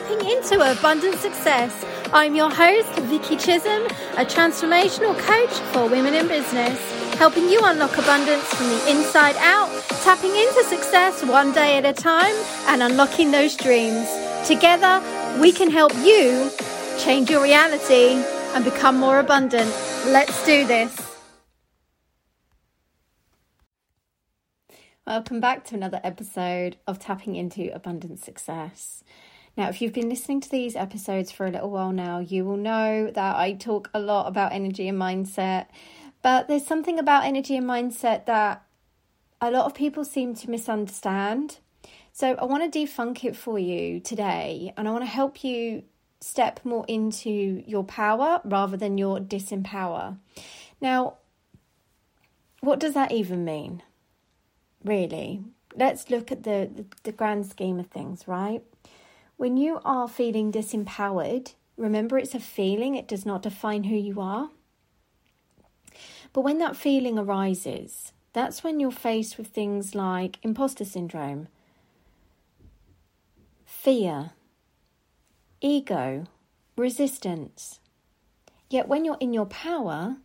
tapping into abundant success. I'm your host, Vicki Chisholm, a transformational coach for women in business, helping you unlock abundance from the inside out, tapping into success one day at a time, and unlocking those dreams. Together, we can help you change your reality and become more abundant. Let's do this. Welcome back to another episode of Tapping into Abundant Success. Now, if you've been listening to these episodes for a little while now, you will know that I talk a lot about energy and mindset, but there's something about energy and mindset that a lot of people seem to misunderstand. So, I want to defunk it for you today, and I want to help you step more into your power rather than your disempower. Now, what does that even mean? Really? Let's look at the, the, the grand scheme of things, right? When you are feeling disempowered, remember it's a feeling, it does not define who you are. But when that feeling arises, that's when you're faced with things like imposter syndrome, fear, ego, resistance. Yet when you're in your power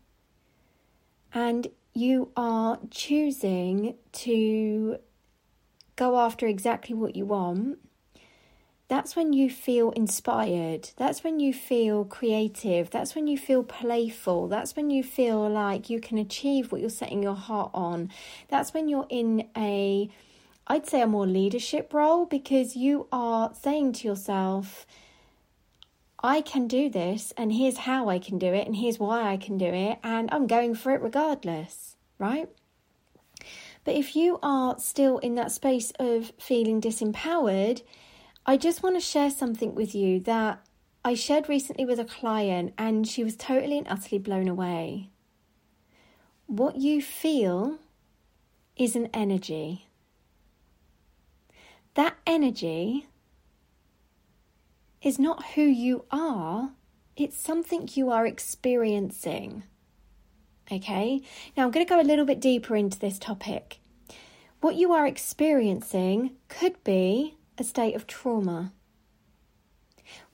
and you are choosing to go after exactly what you want, that's when you feel inspired. That's when you feel creative. That's when you feel playful. That's when you feel like you can achieve what you're setting your heart on. That's when you're in a, I'd say, a more leadership role because you are saying to yourself, I can do this, and here's how I can do it, and here's why I can do it, and I'm going for it regardless, right? But if you are still in that space of feeling disempowered, I just want to share something with you that I shared recently with a client and she was totally and utterly blown away. What you feel is an energy. That energy is not who you are, it's something you are experiencing. Okay, now I'm going to go a little bit deeper into this topic. What you are experiencing could be a state of trauma.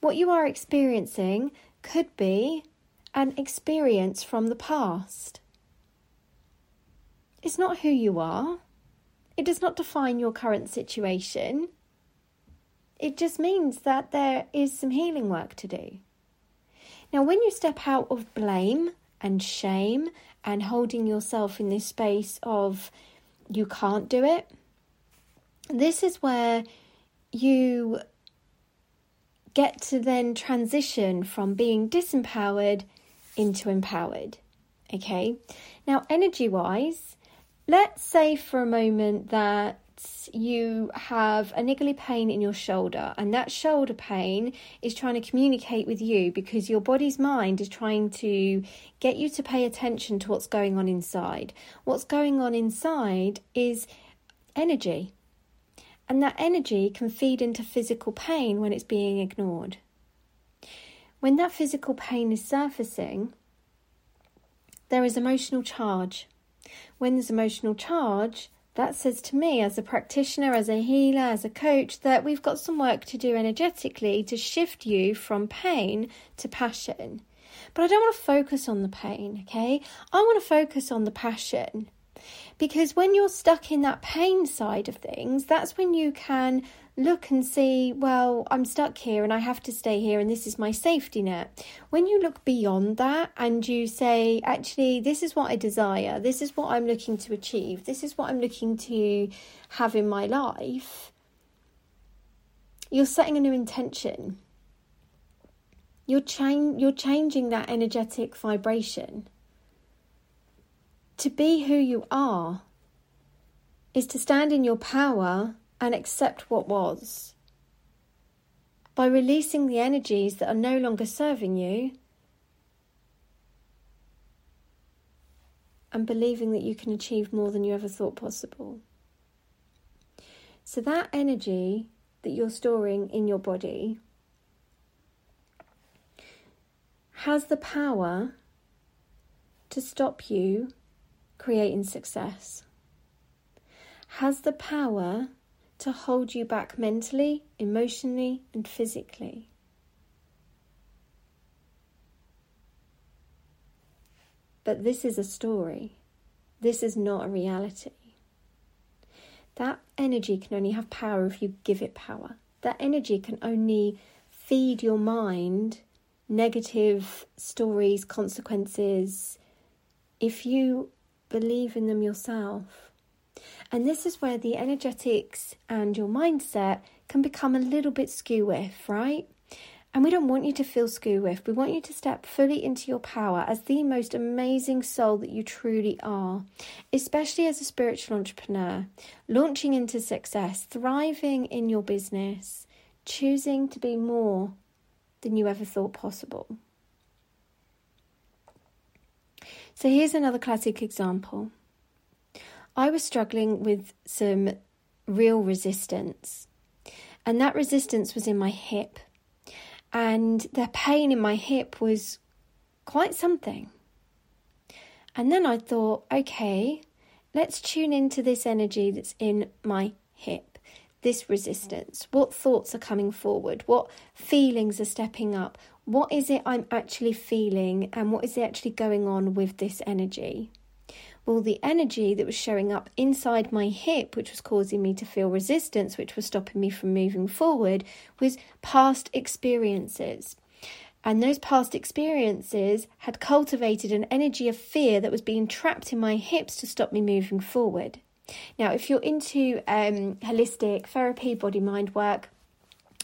What you are experiencing could be an experience from the past. It's not who you are. It does not define your current situation. It just means that there is some healing work to do. Now, when you step out of blame and shame and holding yourself in this space of you can't do it, this is where you get to then transition from being disempowered into empowered. Okay, now, energy wise, let's say for a moment that you have a niggly pain in your shoulder, and that shoulder pain is trying to communicate with you because your body's mind is trying to get you to pay attention to what's going on inside. What's going on inside is energy. And that energy can feed into physical pain when it's being ignored. When that physical pain is surfacing, there is emotional charge. When there's emotional charge, that says to me, as a practitioner, as a healer, as a coach, that we've got some work to do energetically to shift you from pain to passion. But I don't want to focus on the pain, okay? I want to focus on the passion. Because when you're stuck in that pain side of things, that's when you can look and see, well, I'm stuck here and I have to stay here and this is my safety net. When you look beyond that and you say, actually, this is what I desire, this is what I'm looking to achieve, this is what I'm looking to have in my life, you're setting a new intention. You're, cha- you're changing that energetic vibration. To be who you are is to stand in your power and accept what was. By releasing the energies that are no longer serving you and believing that you can achieve more than you ever thought possible. So, that energy that you're storing in your body has the power to stop you creating success, has the power to hold you back mentally, emotionally, and physically. But this is a story. This is not a reality. That energy can only have power if you give it power. That energy can only feed your mind negative stories, consequences, if you believe in them yourself. And this is where the energetics and your mindset can become a little bit skew with, right? And we don't want you to feel skew with. We want you to step fully into your power as the most amazing soul that you truly are, especially as a spiritual entrepreneur, launching into success, thriving in your business, choosing to be more than you ever thought possible. So here's another classic example. I was struggling with some real resistance, and that resistance was in my hip and the pain in my hip was quite something. And then I thought, okay, let's tune into this energy that's in my hip, this resistance. What thoughts are coming forward? What feelings are stepping up? What is it I'm actually feeling? And what is actually going on with this energy? Well, the energy that was showing up inside my hip, which was causing me to feel resistance, which was stopping me from moving forward, was past experiences. And those past experiences had cultivated an energy of fear that was being trapped in my hips to stop me moving forward. Now, if you're into um, holistic therapy, body mind work,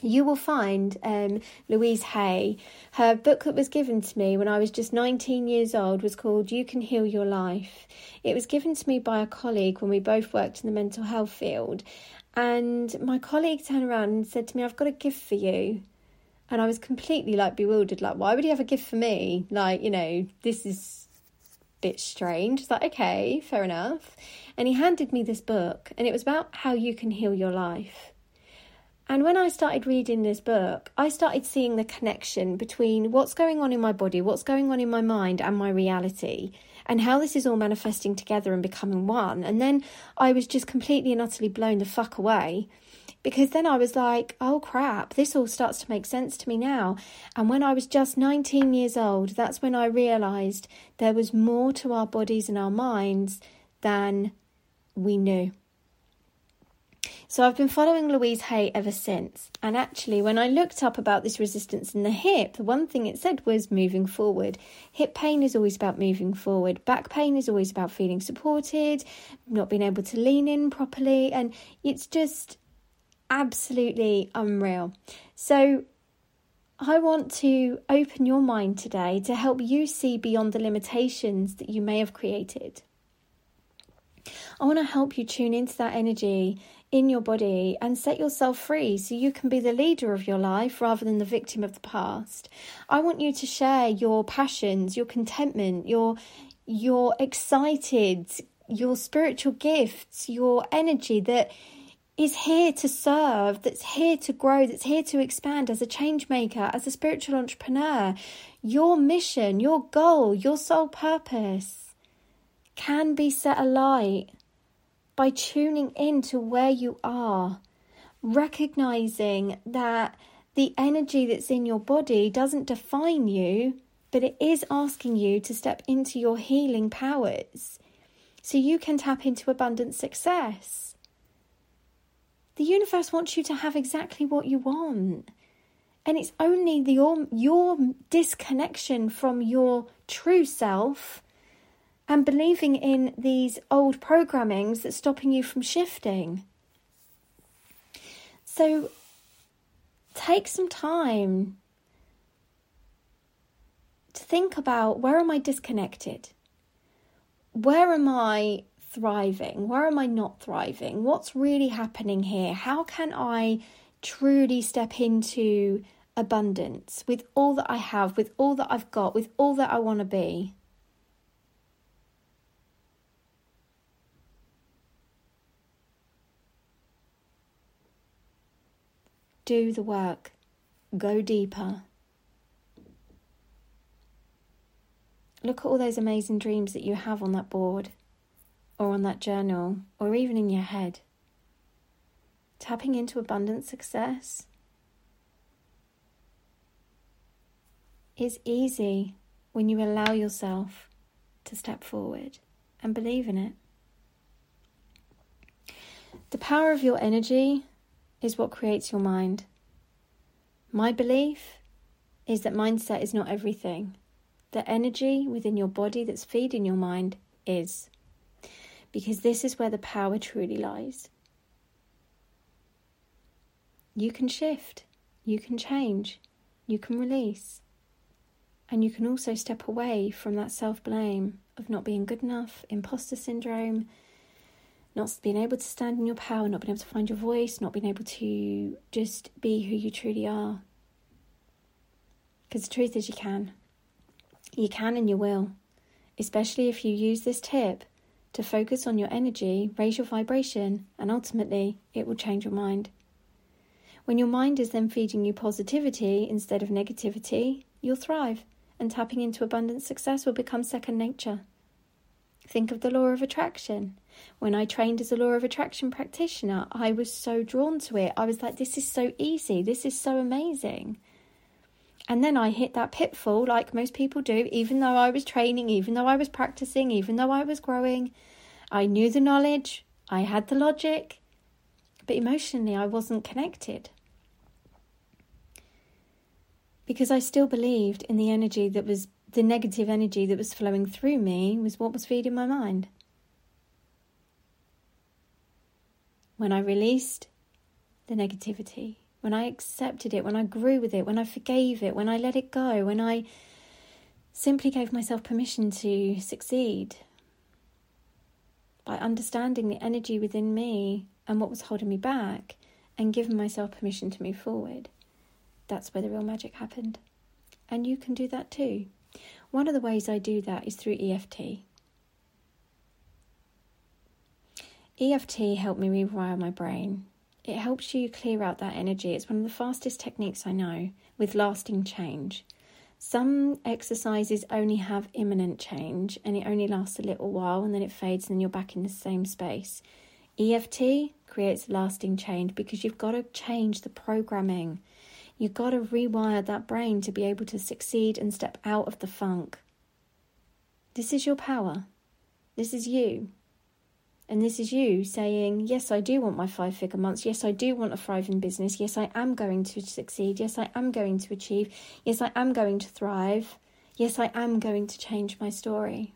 you will find um, Louise Hay. Her book that was given to me when I was just 19 years old was called You Can Heal Your Life. It was given to me by a colleague when we both worked in the mental health field. And my colleague turned around and said to me, I've got a gift for you. And I was completely like bewildered, like, why would he have a gift for me? Like, you know, this is a bit strange. It's like, okay, fair enough. And he handed me this book, and it was about how you can heal your life. And when I started reading this book, I started seeing the connection between what's going on in my body, what's going on in my mind, and my reality, and how this is all manifesting together and becoming one. And then I was just completely and utterly blown the fuck away because then I was like, oh crap, this all starts to make sense to me now. And when I was just 19 years old, that's when I realised there was more to our bodies and our minds than we knew. So I've been following Louise Hay ever since. And actually, when I looked up about this resistance in the hip, the one thing it said was moving forward. Hip pain is always about moving forward. Back pain is always about feeling supported, not being able to lean in properly. And it's just absolutely unreal. So I want to open your mind today to help you see beyond the limitations that you may have created. I want to help you tune into that energy in your body and set yourself free so you can be the leader of your life rather than the victim of the past. I want you to share your passions, your contentment, your your excited, your spiritual gifts, your energy that is here to serve, that's here to grow, that's here to expand as a change maker, as a spiritual entrepreneur. Your mission, your goal, your sole purpose can be set alight by tuning in to where you are, recognizing that the energy that's in your body doesn't define you, but it is asking you to step into your healing powers so you can tap into abundant success. The universe wants you to have exactly what you want. And it's only the, your, your disconnection from your true self and believing in these old programmings that's stopping you from shifting. So take some time to think about where am I disconnected? Where am I thriving? Where am I not thriving? What's really happening here? How can I truly step into abundance with all that I have, with all that I've got, with all that I want to be? Do the work. Go deeper. Look at all those amazing dreams that you have on that board, or on that journal, or even in your head. tapping into abundant success is easy when you allow yourself to step forward and believe in it. The power of your energy is what creates your mind. My belief is that mindset is not everything. The energy within your body that's feeding your mind is. Because this is where the power truly lies. You can shift, you can change, you can release. And you can also step away from that self blame of not being good enough, imposter syndrome, not being able to stand in your power, not being able to find your voice, not being able to just be who you truly are. Because the truth is, you can. You can and you will, especially if you use this tip to focus on your energy, raise your vibration, and ultimately it will change your mind. When your mind is then feeding you positivity instead of negativity, you'll thrive and tapping into abundant success will become second nature. Think of the law of attraction. When I trained as a law of attraction practitioner, I was so drawn to it. I was like, this is so easy. This is so amazing. And then I hit that pitfall, like most people do, even though I was training, even though I was practicing, even though I was growing. I knew the knowledge, I had the logic, but emotionally I wasn't connected because I still believed in the energy that was the negative energy that was flowing through me was what was feeding my mind. When I released the negativity, when I accepted it, when I grew with it, when I forgave it, when I let it go, when I simply gave myself permission to succeed by understanding the energy within me and what was holding me back and giving myself permission to move forward that's where the real magic happened. And you can do that too. One of the ways I do that is through EFT. EFT helped me rewire my brain. It helps you clear out that energy. It's one of the fastest techniques I know with lasting change. Some exercises only have imminent change and it only lasts a little while and then it fades and then you're back in the same space. EFT creates lasting change because you've got to change the programming. You've got to rewire that brain to be able to succeed and step out of the funk. This is your power. This is you. And this is you saying, Yes, I do want my five figure months. Yes, I do want a thriving business. Yes, I am going to succeed. Yes, I am going to achieve. Yes, I am going to thrive. Yes, I am going to change my story.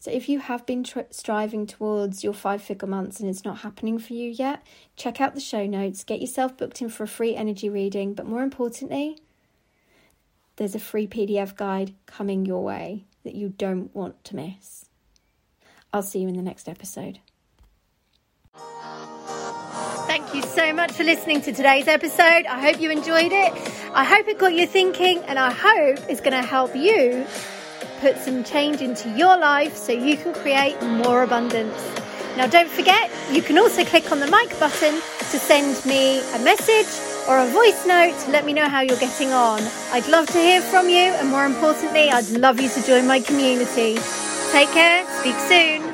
So if you have been tr- striving towards your five figure months and it's not happening for you yet, check out the show notes, get yourself booked in for a free energy reading, but more importantly, there's a free PDF guide coming your way that you don't want to miss. I'll see you in the next episode. Thank you so much for listening to today's episode. I hope you enjoyed it. I hope it got you thinking, and I hope it's going to help you put some change into your life so you can create more abundance. Now, don't forget, you can also click on the mic button to send me a message or a voice note to let me know how you're getting on. I'd love to hear from you, and more importantly, I'd love you to join my community. Take care, speak soon.